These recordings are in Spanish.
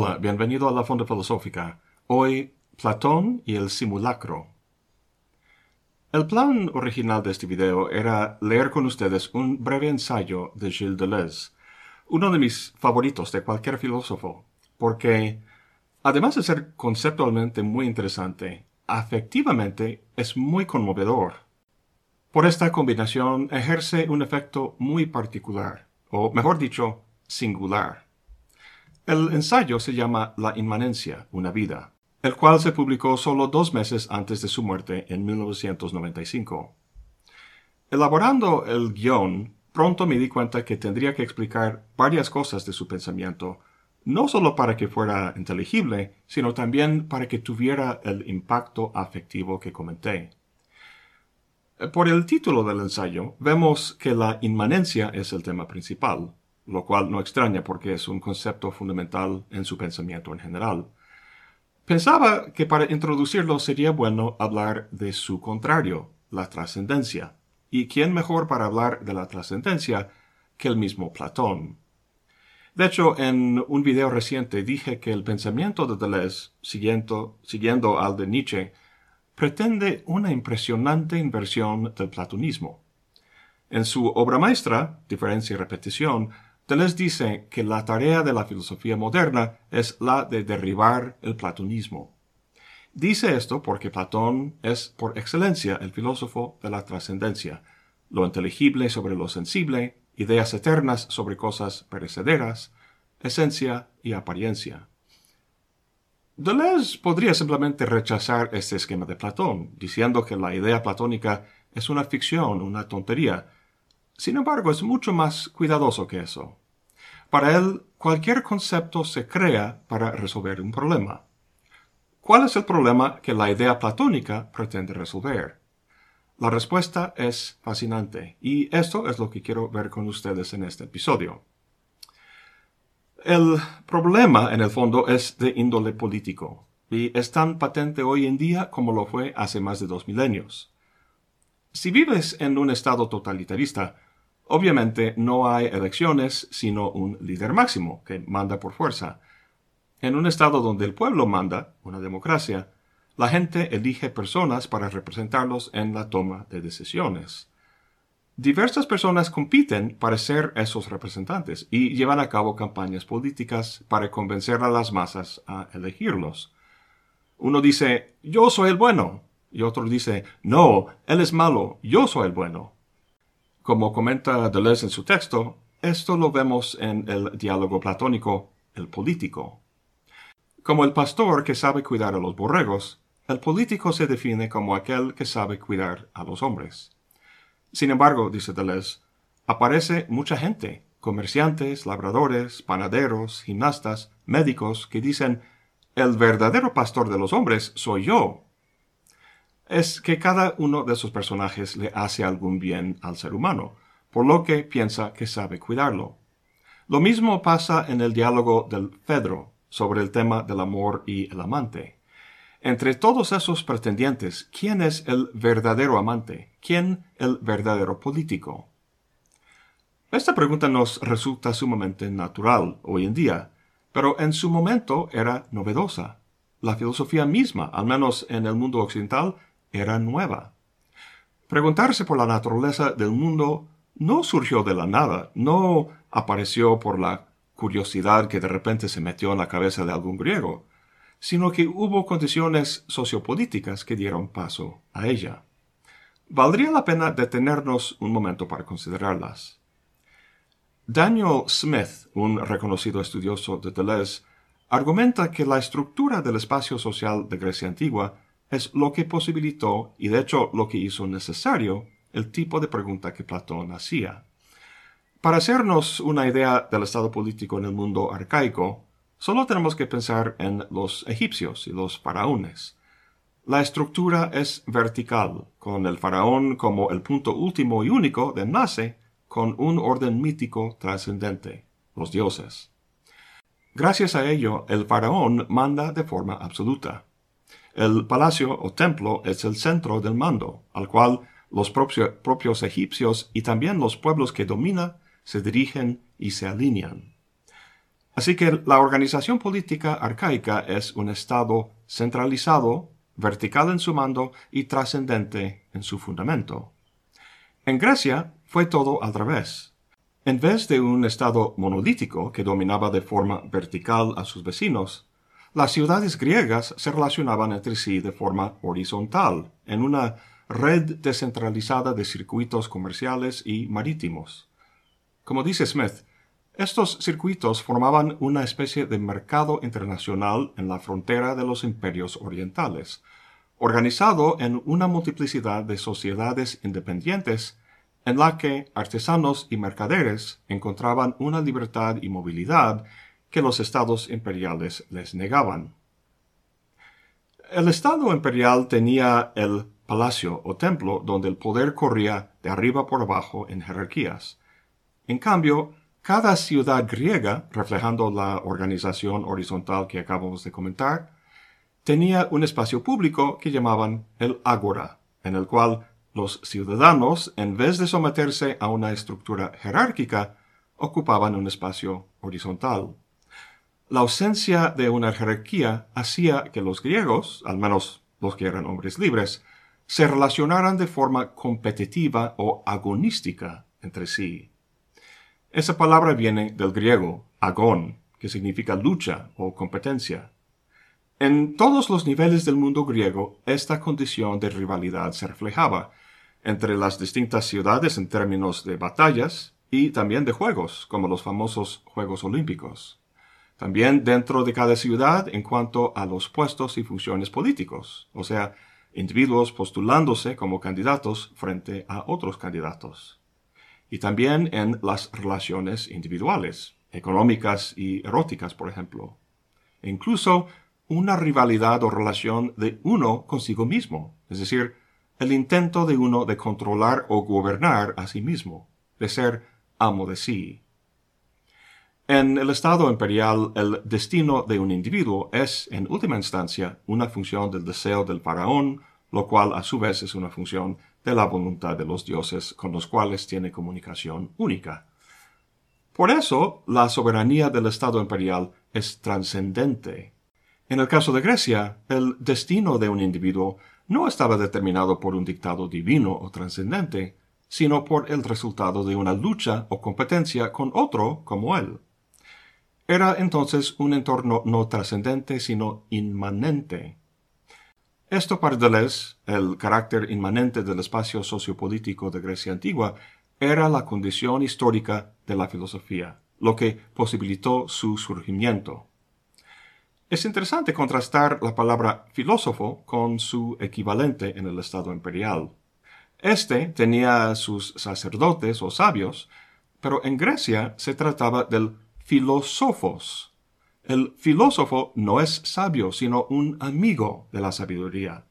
Hola, bienvenido a la Fonda Filosófica. Hoy, Platón y el simulacro. El plan original de este video era leer con ustedes un breve ensayo de Gilles Deleuze, uno de mis favoritos de cualquier filósofo, porque, además de ser conceptualmente muy interesante, afectivamente es muy conmovedor. Por esta combinación ejerce un efecto muy particular, o mejor dicho, singular. El ensayo se llama La inmanencia, una vida, el cual se publicó solo dos meses antes de su muerte en 1995. Elaborando el guion, pronto me di cuenta que tendría que explicar varias cosas de su pensamiento, no solo para que fuera inteligible, sino también para que tuviera el impacto afectivo que comenté. Por el título del ensayo, vemos que la inmanencia es el tema principal lo cual no extraña porque es un concepto fundamental en su pensamiento en general. Pensaba que para introducirlo sería bueno hablar de su contrario, la trascendencia. ¿Y quién mejor para hablar de la trascendencia que el mismo Platón? De hecho, en un video reciente dije que el pensamiento de Deleuze, siguiendo, siguiendo al de Nietzsche, pretende una impresionante inversión del platonismo. En su obra maestra, Diferencia y Repetición, Deleuze dice que la tarea de la filosofía moderna es la de derribar el platonismo. Dice esto porque Platón es por excelencia el filósofo de la trascendencia, lo inteligible sobre lo sensible, ideas eternas sobre cosas perecederas, esencia y apariencia. Deleuze podría simplemente rechazar este esquema de Platón, diciendo que la idea platónica es una ficción, una tontería, sin embargo, es mucho más cuidadoso que eso. Para él, cualquier concepto se crea para resolver un problema. ¿Cuál es el problema que la idea platónica pretende resolver? La respuesta es fascinante, y esto es lo que quiero ver con ustedes en este episodio. El problema, en el fondo, es de índole político, y es tan patente hoy en día como lo fue hace más de dos milenios. Si vives en un estado totalitarista, Obviamente no hay elecciones sino un líder máximo que manda por fuerza. En un estado donde el pueblo manda, una democracia, la gente elige personas para representarlos en la toma de decisiones. Diversas personas compiten para ser esos representantes y llevan a cabo campañas políticas para convencer a las masas a elegirlos. Uno dice, yo soy el bueno, y otro dice, no, él es malo, yo soy el bueno. Como comenta Deleuze en su texto, esto lo vemos en el diálogo platónico, el político. Como el pastor que sabe cuidar a los borregos, el político se define como aquel que sabe cuidar a los hombres. Sin embargo, dice Deleuze, aparece mucha gente, comerciantes, labradores, panaderos, gimnastas, médicos, que dicen, el verdadero pastor de los hombres soy yo, es que cada uno de esos personajes le hace algún bien al ser humano, por lo que piensa que sabe cuidarlo. Lo mismo pasa en el diálogo del Fedro sobre el tema del amor y el amante. Entre todos esos pretendientes, ¿quién es el verdadero amante? ¿Quién el verdadero político? Esta pregunta nos resulta sumamente natural hoy en día, pero en su momento era novedosa. La filosofía misma, al menos en el mundo occidental, era nueva. Preguntarse por la naturaleza del mundo no surgió de la nada, no apareció por la curiosidad que de repente se metió en la cabeza de algún griego, sino que hubo condiciones sociopolíticas que dieron paso a ella. Valdría la pena detenernos un momento para considerarlas. Daniel Smith, un reconocido estudioso de Deleuze, argumenta que la estructura del espacio social de Grecia antigua es lo que posibilitó y de hecho lo que hizo necesario el tipo de pregunta que Platón hacía. Para hacernos una idea del estado político en el mundo arcaico, solo tenemos que pensar en los egipcios y los faraones. La estructura es vertical, con el faraón como el punto último y único de nace, con un orden mítico trascendente, los dioses. Gracias a ello, el faraón manda de forma absoluta. El palacio o templo es el centro del mando, al cual los propios egipcios y también los pueblos que domina se dirigen y se alinean. Así que la organización política arcaica es un Estado centralizado, vertical en su mando y trascendente en su fundamento. En Grecia fue todo al revés. En vez de un Estado monolítico que dominaba de forma vertical a sus vecinos, las ciudades griegas se relacionaban entre sí de forma horizontal, en una red descentralizada de circuitos comerciales y marítimos. Como dice Smith, estos circuitos formaban una especie de mercado internacional en la frontera de los imperios orientales, organizado en una multiplicidad de sociedades independientes en la que artesanos y mercaderes encontraban una libertad y movilidad que los estados imperiales les negaban. El estado imperial tenía el palacio o templo donde el poder corría de arriba por abajo en jerarquías. En cambio, cada ciudad griega, reflejando la organización horizontal que acabamos de comentar, tenía un espacio público que llamaban el ágora, en el cual los ciudadanos, en vez de someterse a una estructura jerárquica, ocupaban un espacio horizontal. La ausencia de una jerarquía hacía que los griegos, al menos los que eran hombres libres, se relacionaran de forma competitiva o agonística entre sí. Esa palabra viene del griego agón, que significa lucha o competencia. En todos los niveles del mundo griego, esta condición de rivalidad se reflejaba entre las distintas ciudades en términos de batallas y también de juegos, como los famosos Juegos Olímpicos. También dentro de cada ciudad en cuanto a los puestos y funciones políticos, o sea, individuos postulándose como candidatos frente a otros candidatos. Y también en las relaciones individuales, económicas y eróticas, por ejemplo. E incluso una rivalidad o relación de uno consigo mismo, es decir, el intento de uno de controlar o gobernar a sí mismo, de ser amo de sí. En el Estado imperial, el destino de un individuo es, en última instancia, una función del deseo del faraón, lo cual a su vez es una función de la voluntad de los dioses con los cuales tiene comunicación única. Por eso, la soberanía del Estado imperial es trascendente. En el caso de Grecia, el destino de un individuo no estaba determinado por un dictado divino o trascendente, sino por el resultado de una lucha o competencia con otro como él. Era entonces un entorno no trascendente, sino inmanente. Esto para Deleuze, el carácter inmanente del espacio sociopolítico de Grecia antigua, era la condición histórica de la filosofía, lo que posibilitó su surgimiento. Es interesante contrastar la palabra filósofo con su equivalente en el Estado imperial. Este tenía sus sacerdotes o sabios, pero en Grecia se trataba del filósofos. El filósofo no es sabio, sino un amigo de la sabiduría.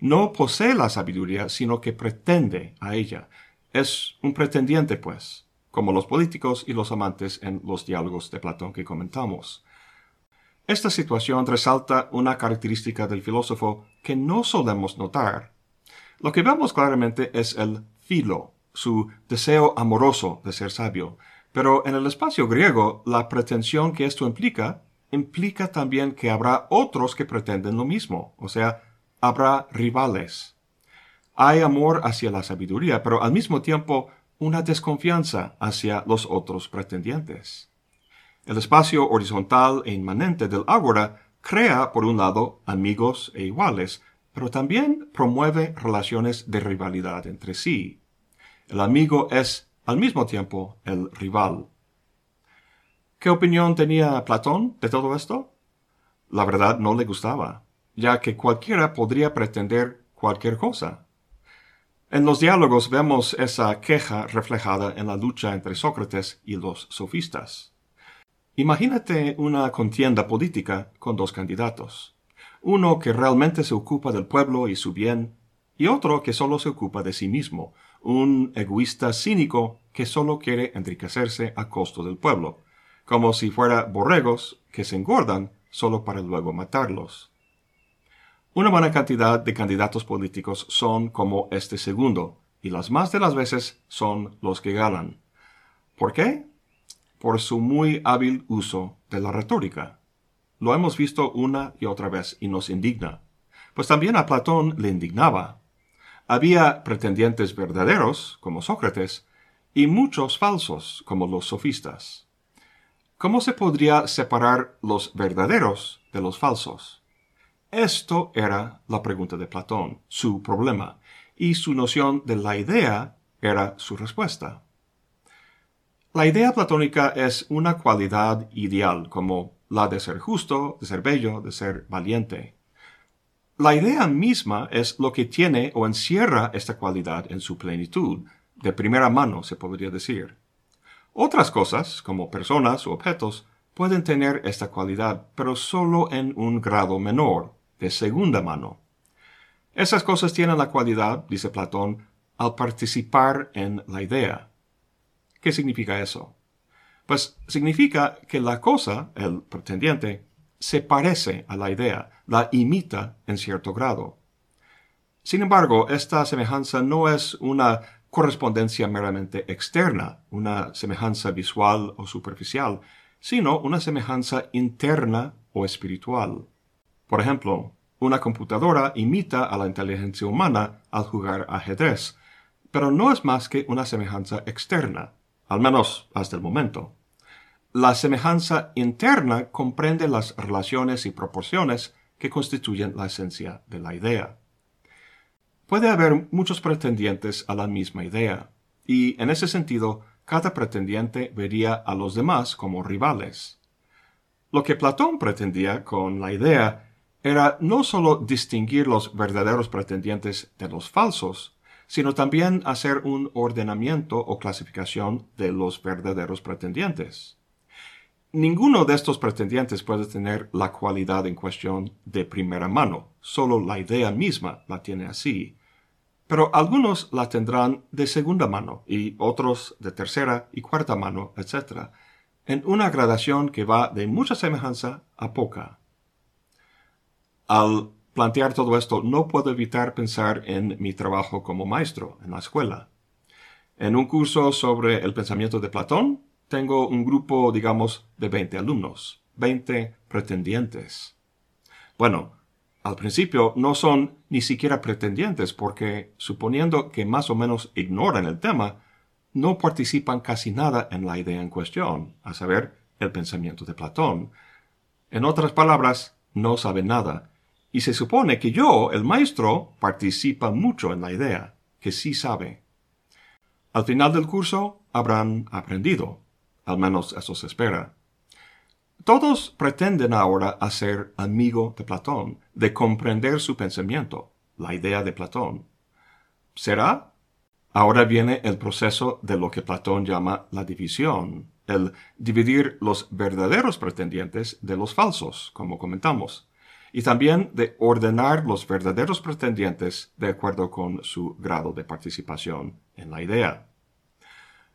No posee la sabiduría, sino que pretende a ella. Es un pretendiente, pues, como los políticos y los amantes en los diálogos de Platón que comentamos. Esta situación resalta una característica del filósofo que no solemos notar. Lo que vemos claramente es el filo, su deseo amoroso de ser sabio, pero en el espacio griego la pretensión que esto implica implica también que habrá otros que pretenden lo mismo, o sea, habrá rivales. Hay amor hacia la sabiduría, pero al mismo tiempo una desconfianza hacia los otros pretendientes. El espacio horizontal e inmanente del ágora crea, por un lado, amigos e iguales, pero también promueve relaciones de rivalidad entre sí. El amigo es, al mismo tiempo, el rival. ¿Qué opinión tenía Platón de todo esto? La verdad no le gustaba, ya que cualquiera podría pretender cualquier cosa. En los diálogos vemos esa queja reflejada en la lucha entre Sócrates y los sofistas. Imagínate una contienda política con dos candidatos. Uno que realmente se ocupa del pueblo y su bien, y otro que solo se ocupa de sí mismo, un egoísta cínico que solo quiere enriquecerse a costo del pueblo, como si fuera borregos que se engordan solo para luego matarlos. Una buena cantidad de candidatos políticos son como este segundo, y las más de las veces son los que ganan. ¿Por qué? por su muy hábil uso de la retórica. Lo hemos visto una y otra vez y nos indigna. Pues también a Platón le indignaba. Había pretendientes verdaderos, como Sócrates, y muchos falsos, como los sofistas. ¿Cómo se podría separar los verdaderos de los falsos? Esto era la pregunta de Platón, su problema, y su noción de la idea era su respuesta. La idea platónica es una cualidad ideal, como la de ser justo, de ser bello, de ser valiente. La idea misma es lo que tiene o encierra esta cualidad en su plenitud, de primera mano se podría decir. Otras cosas, como personas o objetos, pueden tener esta cualidad, pero solo en un grado menor, de segunda mano. Esas cosas tienen la cualidad, dice Platón, al participar en la idea. ¿Qué significa eso? Pues significa que la cosa, el pretendiente, se parece a la idea, la imita en cierto grado. Sin embargo, esta semejanza no es una correspondencia meramente externa, una semejanza visual o superficial, sino una semejanza interna o espiritual. Por ejemplo, una computadora imita a la inteligencia humana al jugar ajedrez, pero no es más que una semejanza externa, al menos hasta el momento. La semejanza interna comprende las relaciones y proporciones que constituyen la esencia de la idea. Puede haber muchos pretendientes a la misma idea, y en ese sentido, cada pretendiente vería a los demás como rivales. Lo que Platón pretendía con la idea era no sólo distinguir los verdaderos pretendientes de los falsos, sino también hacer un ordenamiento o clasificación de los verdaderos pretendientes. Ninguno de estos pretendientes puede tener la cualidad en cuestión de primera mano, solo la idea misma la tiene así. Pero algunos la tendrán de segunda mano y otros de tercera y cuarta mano, etc., en una gradación que va de mucha semejanza a poca. Al plantear todo esto, no puedo evitar pensar en mi trabajo como maestro en la escuela. En un curso sobre el pensamiento de Platón, tengo un grupo, digamos, de 20 alumnos, 20 pretendientes. Bueno, al principio no son ni siquiera pretendientes porque, suponiendo que más o menos ignoran el tema, no participan casi nada en la idea en cuestión, a saber, el pensamiento de Platón. En otras palabras, no saben nada, y se supone que yo, el maestro, participa mucho en la idea, que sí sabe. Al final del curso habrán aprendido, al menos eso se espera. Todos pretenden ahora ser amigo de Platón, de comprender su pensamiento, la idea de Platón. ¿Será? Ahora viene el proceso de lo que Platón llama la división, el dividir los verdaderos pretendientes de los falsos, como comentamos y también de ordenar los verdaderos pretendientes de acuerdo con su grado de participación en la idea.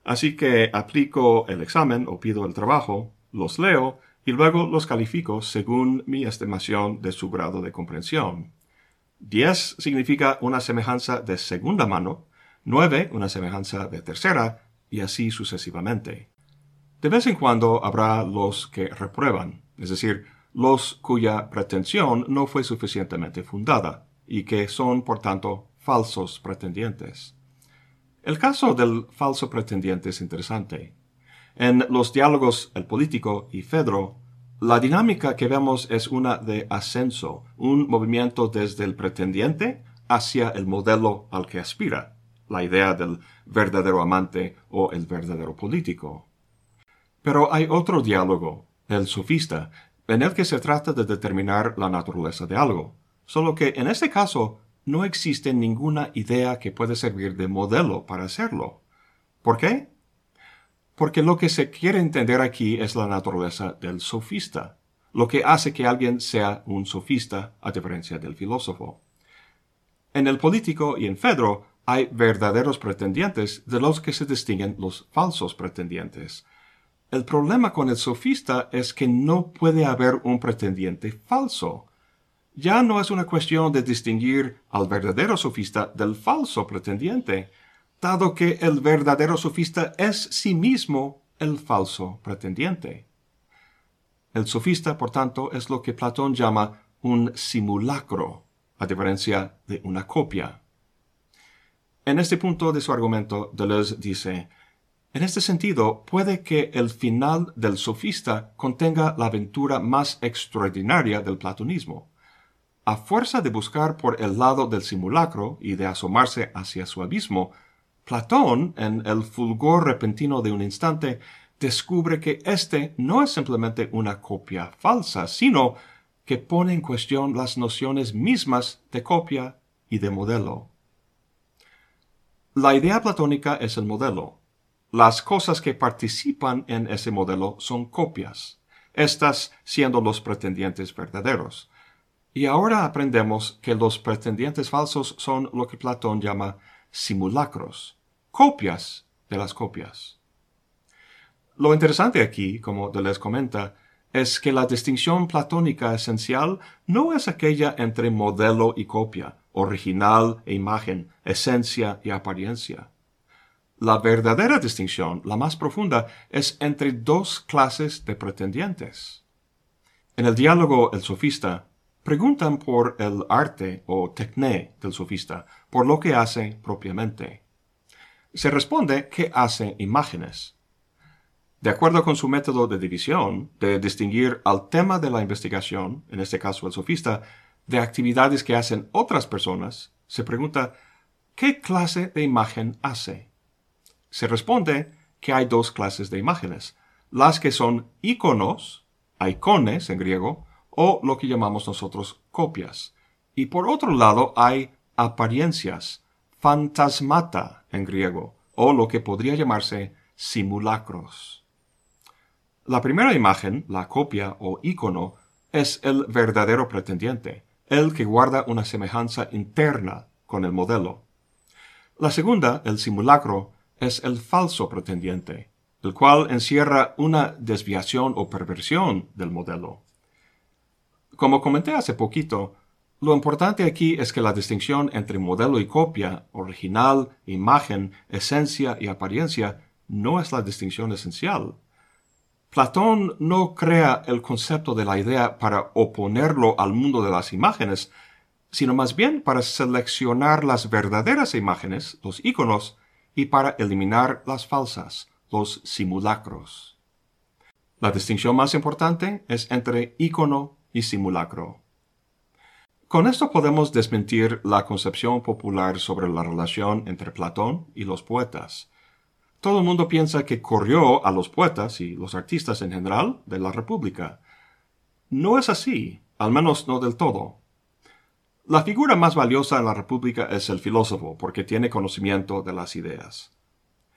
Así que aplico el examen o pido el trabajo, los leo y luego los califico según mi estimación de su grado de comprensión. Diez significa una semejanza de segunda mano, nueve una semejanza de tercera y así sucesivamente. De vez en cuando habrá los que reprueban, es decir, los cuya pretensión no fue suficientemente fundada, y que son, por tanto, falsos pretendientes. El caso del falso pretendiente es interesante. En los diálogos El político y Fedro, la dinámica que vemos es una de ascenso, un movimiento desde el pretendiente hacia el modelo al que aspira, la idea del verdadero amante o el verdadero político. Pero hay otro diálogo, el sofista, en el que se trata de determinar la naturaleza de algo, solo que en este caso no existe ninguna idea que pueda servir de modelo para hacerlo. ¿Por qué? Porque lo que se quiere entender aquí es la naturaleza del sofista, lo que hace que alguien sea un sofista a diferencia del filósofo. En el político y en Fedro hay verdaderos pretendientes de los que se distinguen los falsos pretendientes, el problema con el sofista es que no puede haber un pretendiente falso. Ya no es una cuestión de distinguir al verdadero sofista del falso pretendiente, dado que el verdadero sofista es sí mismo el falso pretendiente. El sofista, por tanto, es lo que Platón llama un simulacro, a diferencia de una copia. En este punto de su argumento, Deleuze dice, en este sentido, puede que el final del sofista contenga la aventura más extraordinaria del platonismo. A fuerza de buscar por el lado del simulacro y de asomarse hacia su abismo, Platón, en el fulgor repentino de un instante, descubre que éste no es simplemente una copia falsa, sino que pone en cuestión las nociones mismas de copia y de modelo. La idea platónica es el modelo. Las cosas que participan en ese modelo son copias, estas siendo los pretendientes verdaderos. Y ahora aprendemos que los pretendientes falsos son lo que Platón llama simulacros, copias de las copias. Lo interesante aquí, como Deleuze comenta, es que la distinción platónica esencial no es aquella entre modelo y copia, original e imagen, esencia y apariencia. La verdadera distinción, la más profunda, es entre dos clases de pretendientes. En el diálogo El sofista, preguntan por el arte o techné del sofista, por lo que hace propiamente. Se responde que hace imágenes. De acuerdo con su método de división, de distinguir al tema de la investigación, en este caso el sofista, de actividades que hacen otras personas, se pregunta ¿qué clase de imagen hace? Se responde que hay dos clases de imágenes, las que son iconos, icones en griego, o lo que llamamos nosotros copias. Y por otro lado hay apariencias, fantasmata en griego, o lo que podría llamarse simulacros. La primera imagen, la copia o icono, es el verdadero pretendiente, el que guarda una semejanza interna con el modelo. La segunda, el simulacro, es el falso pretendiente, el cual encierra una desviación o perversión del modelo. Como comenté hace poquito, lo importante aquí es que la distinción entre modelo y copia, original, imagen, esencia y apariencia, no es la distinción esencial. Platón no crea el concepto de la idea para oponerlo al mundo de las imágenes, sino más bien para seleccionar las verdaderas imágenes, los íconos, y para eliminar las falsas, los simulacros. La distinción más importante es entre ícono y simulacro. Con esto podemos desmentir la concepción popular sobre la relación entre Platón y los poetas. Todo el mundo piensa que corrió a los poetas y los artistas en general de la República. No es así, al menos no del todo. La figura más valiosa en la República es el filósofo, porque tiene conocimiento de las ideas.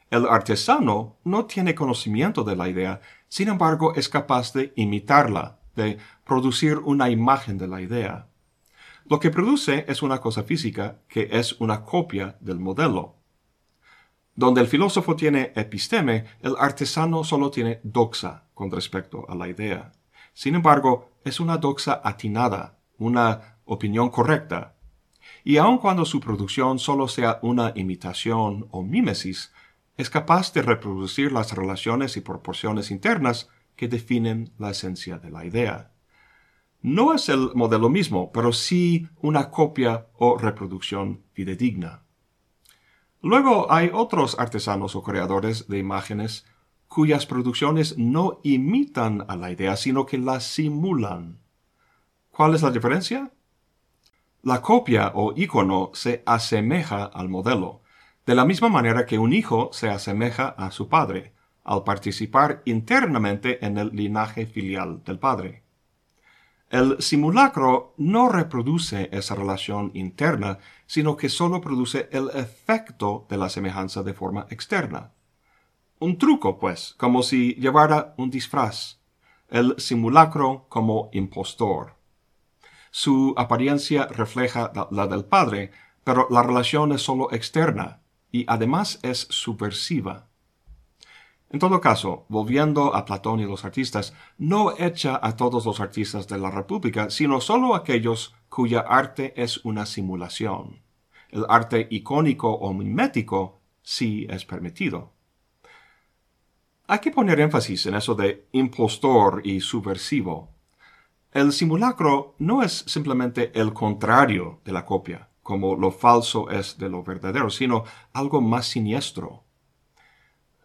El artesano no tiene conocimiento de la idea, sin embargo es capaz de imitarla, de producir una imagen de la idea. Lo que produce es una cosa física que es una copia del modelo. Donde el filósofo tiene episteme, el artesano solo tiene doxa con respecto a la idea. Sin embargo, es una doxa atinada, una opinión correcta. Y aun cuando su producción solo sea una imitación o mímesis, es capaz de reproducir las relaciones y proporciones internas que definen la esencia de la idea. No es el modelo mismo, pero sí una copia o reproducción fidedigna. Luego hay otros artesanos o creadores de imágenes cuyas producciones no imitan a la idea, sino que la simulan. ¿Cuál es la diferencia? La copia o icono se asemeja al modelo, de la misma manera que un hijo se asemeja a su padre, al participar internamente en el linaje filial del padre. El simulacro no reproduce esa relación interna, sino que solo produce el efecto de la semejanza de forma externa. Un truco, pues, como si llevara un disfraz. El simulacro como impostor. Su apariencia refleja la del padre, pero la relación es solo externa y además es subversiva. En todo caso, volviendo a Platón y los artistas, no echa a todos los artistas de la República, sino solo aquellos cuya arte es una simulación. El arte icónico o mimético sí es permitido. Hay que poner énfasis en eso de impostor y subversivo. El simulacro no es simplemente el contrario de la copia, como lo falso es de lo verdadero, sino algo más siniestro.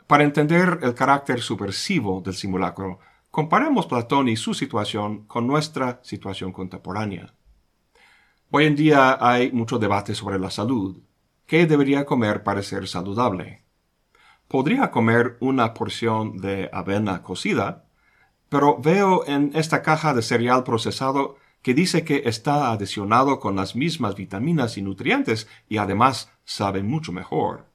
Para entender el carácter subversivo del simulacro, comparemos Platón y su situación con nuestra situación contemporánea. Hoy en día hay mucho debate sobre la salud. ¿Qué debería comer para ser saludable? podría comer una porción de avena cocida, pero veo en esta caja de cereal procesado que dice que está adicionado con las mismas vitaminas y nutrientes y además sabe mucho mejor.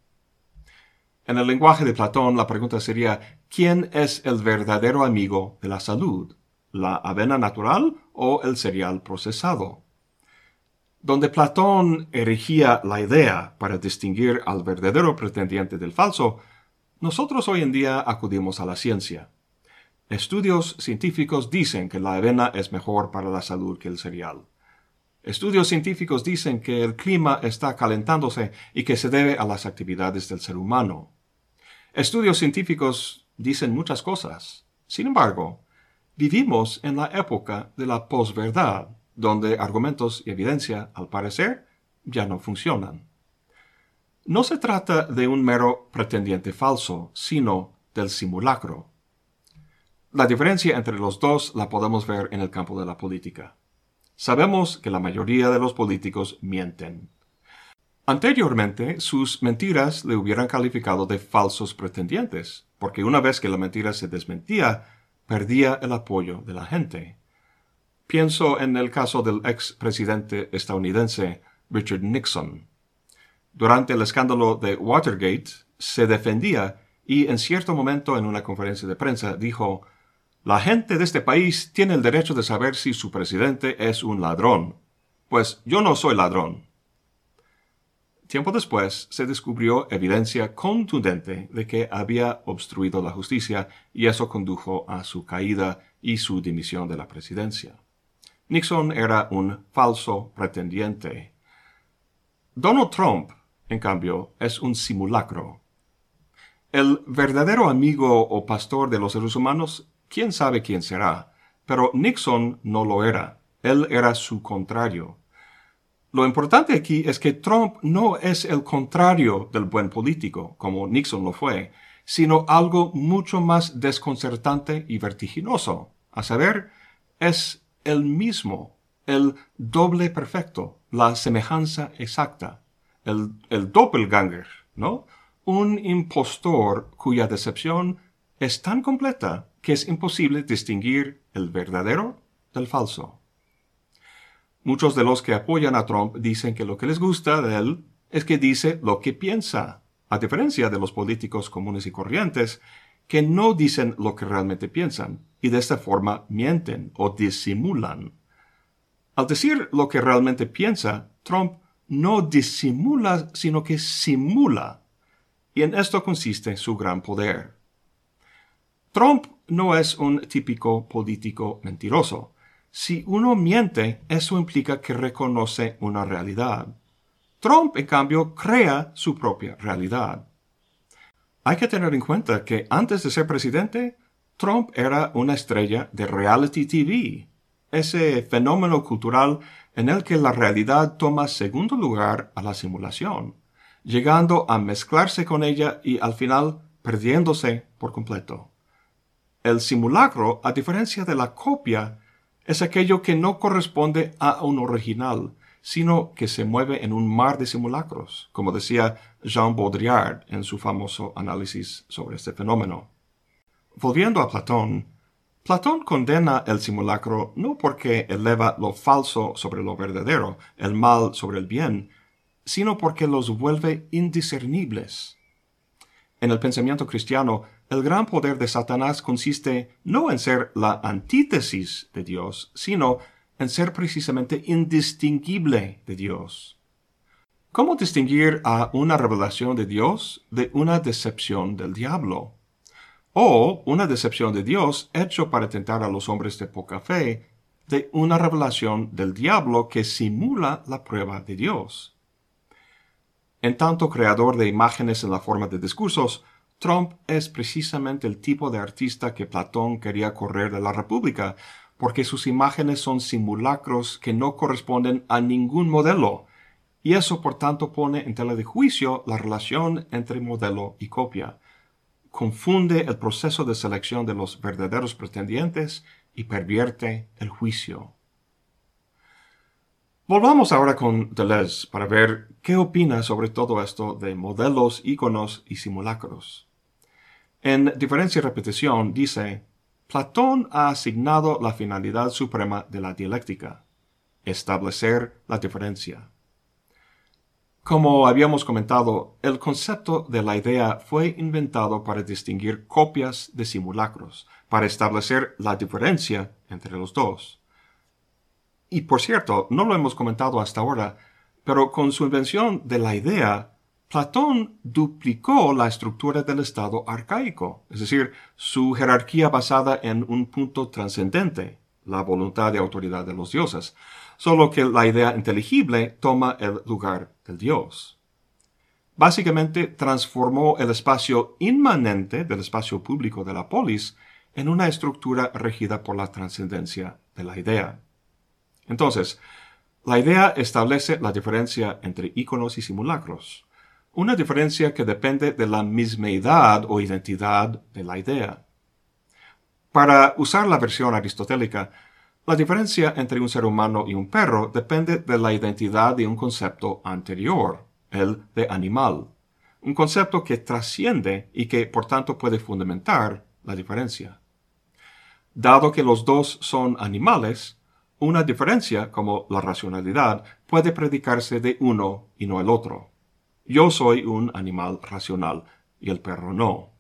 En el lenguaje de Platón la pregunta sería ¿quién es el verdadero amigo de la salud? ¿La avena natural o el cereal procesado? Donde Platón erigía la idea para distinguir al verdadero pretendiente del falso, nosotros hoy en día acudimos a la ciencia. Estudios científicos dicen que la avena es mejor para la salud que el cereal. Estudios científicos dicen que el clima está calentándose y que se debe a las actividades del ser humano. Estudios científicos dicen muchas cosas. Sin embargo, vivimos en la época de la posverdad, donde argumentos y evidencia, al parecer, ya no funcionan. No se trata de un mero pretendiente falso, sino del simulacro. La diferencia entre los dos la podemos ver en el campo de la política. Sabemos que la mayoría de los políticos mienten. Anteriormente, sus mentiras le hubieran calificado de falsos pretendientes, porque una vez que la mentira se desmentía, perdía el apoyo de la gente. Pienso en el caso del ex presidente estadounidense Richard Nixon durante el escándalo de Watergate, se defendía y en cierto momento en una conferencia de prensa dijo, La gente de este país tiene el derecho de saber si su presidente es un ladrón. Pues yo no soy ladrón. Tiempo después se descubrió evidencia contundente de que había obstruido la justicia y eso condujo a su caída y su dimisión de la presidencia. Nixon era un falso pretendiente. Donald Trump en cambio, es un simulacro. El verdadero amigo o pastor de los seres humanos, quién sabe quién será, pero Nixon no lo era, él era su contrario. Lo importante aquí es que Trump no es el contrario del buen político, como Nixon lo fue, sino algo mucho más desconcertante y vertiginoso, a saber, es el mismo, el doble perfecto, la semejanza exacta el, doppelganger, ¿no? Un impostor cuya decepción es tan completa que es imposible distinguir el verdadero del falso. Muchos de los que apoyan a Trump dicen que lo que les gusta de él es que dice lo que piensa, a diferencia de los políticos comunes y corrientes que no dicen lo que realmente piensan y de esta forma mienten o disimulan. Al decir lo que realmente piensa, Trump no disimula, sino que simula. Y en esto consiste su gran poder. Trump no es un típico político mentiroso. Si uno miente, eso implica que reconoce una realidad. Trump, en cambio, crea su propia realidad. Hay que tener en cuenta que antes de ser presidente, Trump era una estrella de reality TV, ese fenómeno cultural en el que la realidad toma segundo lugar a la simulación, llegando a mezclarse con ella y al final perdiéndose por completo. El simulacro, a diferencia de la copia, es aquello que no corresponde a un original, sino que se mueve en un mar de simulacros, como decía Jean Baudrillard en su famoso análisis sobre este fenómeno. Volviendo a Platón, Platón condena el simulacro no porque eleva lo falso sobre lo verdadero, el mal sobre el bien, sino porque los vuelve indiscernibles. En el pensamiento cristiano, el gran poder de Satanás consiste no en ser la antítesis de Dios, sino en ser precisamente indistinguible de Dios. ¿Cómo distinguir a una revelación de Dios de una decepción del diablo? o una decepción de Dios hecho para tentar a los hombres de poca fe de una revelación del diablo que simula la prueba de Dios. En tanto creador de imágenes en la forma de discursos, Trump es precisamente el tipo de artista que Platón quería correr de la República, porque sus imágenes son simulacros que no corresponden a ningún modelo, y eso por tanto pone en tela de juicio la relación entre modelo y copia. Confunde el proceso de selección de los verdaderos pretendientes y pervierte el juicio. Volvamos ahora con Deleuze para ver qué opina sobre todo esto de modelos, íconos y simulacros. En Diferencia y Repetición dice, Platón ha asignado la finalidad suprema de la dialéctica, establecer la diferencia. Como habíamos comentado, el concepto de la idea fue inventado para distinguir copias de simulacros, para establecer la diferencia entre los dos. Y por cierto, no lo hemos comentado hasta ahora, pero con su invención de la idea, Platón duplicó la estructura del Estado arcaico, es decir, su jerarquía basada en un punto trascendente, la voluntad de autoridad de los dioses, solo que la idea inteligible toma el lugar del dios. Básicamente transformó el espacio inmanente del espacio público de la polis en una estructura regida por la trascendencia de la idea. Entonces, la idea establece la diferencia entre íconos y simulacros, una diferencia que depende de la mismeidad o identidad de la idea. Para usar la versión aristotélica, la diferencia entre un ser humano y un perro depende de la identidad de un concepto anterior, el de animal, un concepto que trasciende y que por tanto puede fundamentar la diferencia. Dado que los dos son animales, una diferencia, como la racionalidad, puede predicarse de uno y no el otro. Yo soy un animal racional y el perro no.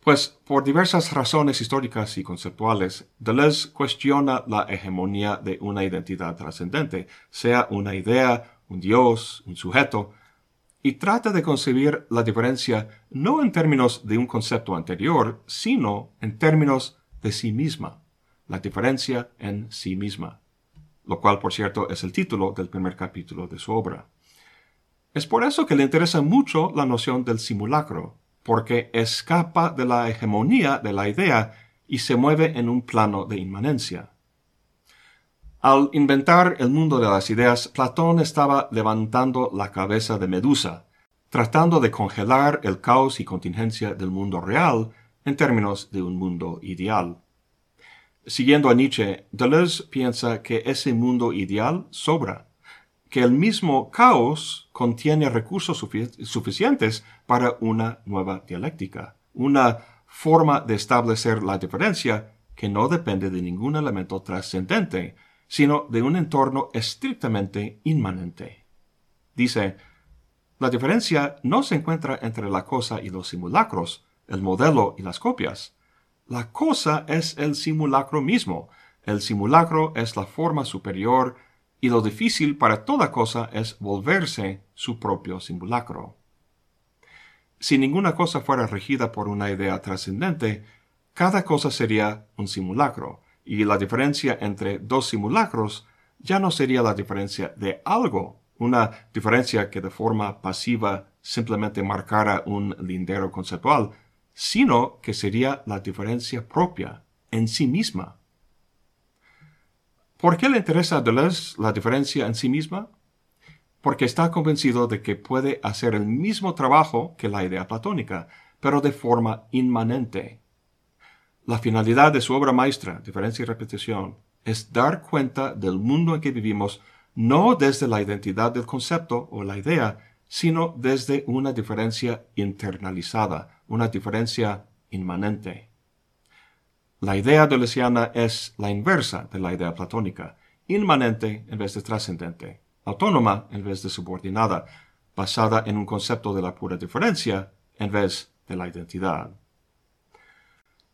Pues por diversas razones históricas y conceptuales, Deleuze cuestiona la hegemonía de una identidad trascendente, sea una idea, un dios, un sujeto, y trata de concebir la diferencia no en términos de un concepto anterior, sino en términos de sí misma la diferencia en sí misma, lo cual, por cierto, es el título del primer capítulo de su obra. Es por eso que le interesa mucho la noción del simulacro, porque escapa de la hegemonía de la idea y se mueve en un plano de inmanencia. Al inventar el mundo de las ideas, Platón estaba levantando la cabeza de Medusa, tratando de congelar el caos y contingencia del mundo real en términos de un mundo ideal. Siguiendo a Nietzsche, Deleuze piensa que ese mundo ideal sobra, que el mismo caos contiene recursos suficientes para una nueva dialéctica, una forma de establecer la diferencia que no depende de ningún elemento trascendente, sino de un entorno estrictamente inmanente. Dice, la diferencia no se encuentra entre la cosa y los simulacros, el modelo y las copias, la cosa es el simulacro mismo. El simulacro es la forma superior y lo difícil para toda cosa es volverse su propio simulacro. Si ninguna cosa fuera regida por una idea trascendente, cada cosa sería un simulacro, y la diferencia entre dos simulacros ya no sería la diferencia de algo, una diferencia que de forma pasiva simplemente marcara un lindero conceptual, sino que sería la diferencia propia en sí misma. ¿Por qué le interesa a Deleuze la diferencia en sí misma? Porque está convencido de que puede hacer el mismo trabajo que la idea platónica, pero de forma inmanente. La finalidad de su obra maestra, Diferencia y Repetición, es dar cuenta del mundo en que vivimos no desde la identidad del concepto o la idea, sino desde una diferencia internalizada, una diferencia inmanente. La idea deleuziana es la inversa de la idea platónica, inmanente en vez de trascendente, autónoma en vez de subordinada, basada en un concepto de la pura diferencia en vez de la identidad.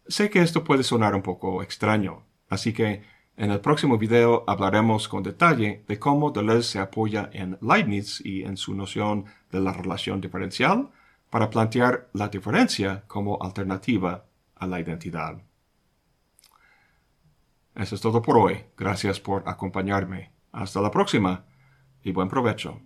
Sé que esto puede sonar un poco extraño, así que en el próximo video hablaremos con detalle de cómo Deleuze se apoya en Leibniz y en su noción de la relación diferencial para plantear la diferencia como alternativa a la identidad. Eso es todo por hoy. Gracias por acompañarme. Hasta la próxima y buen provecho.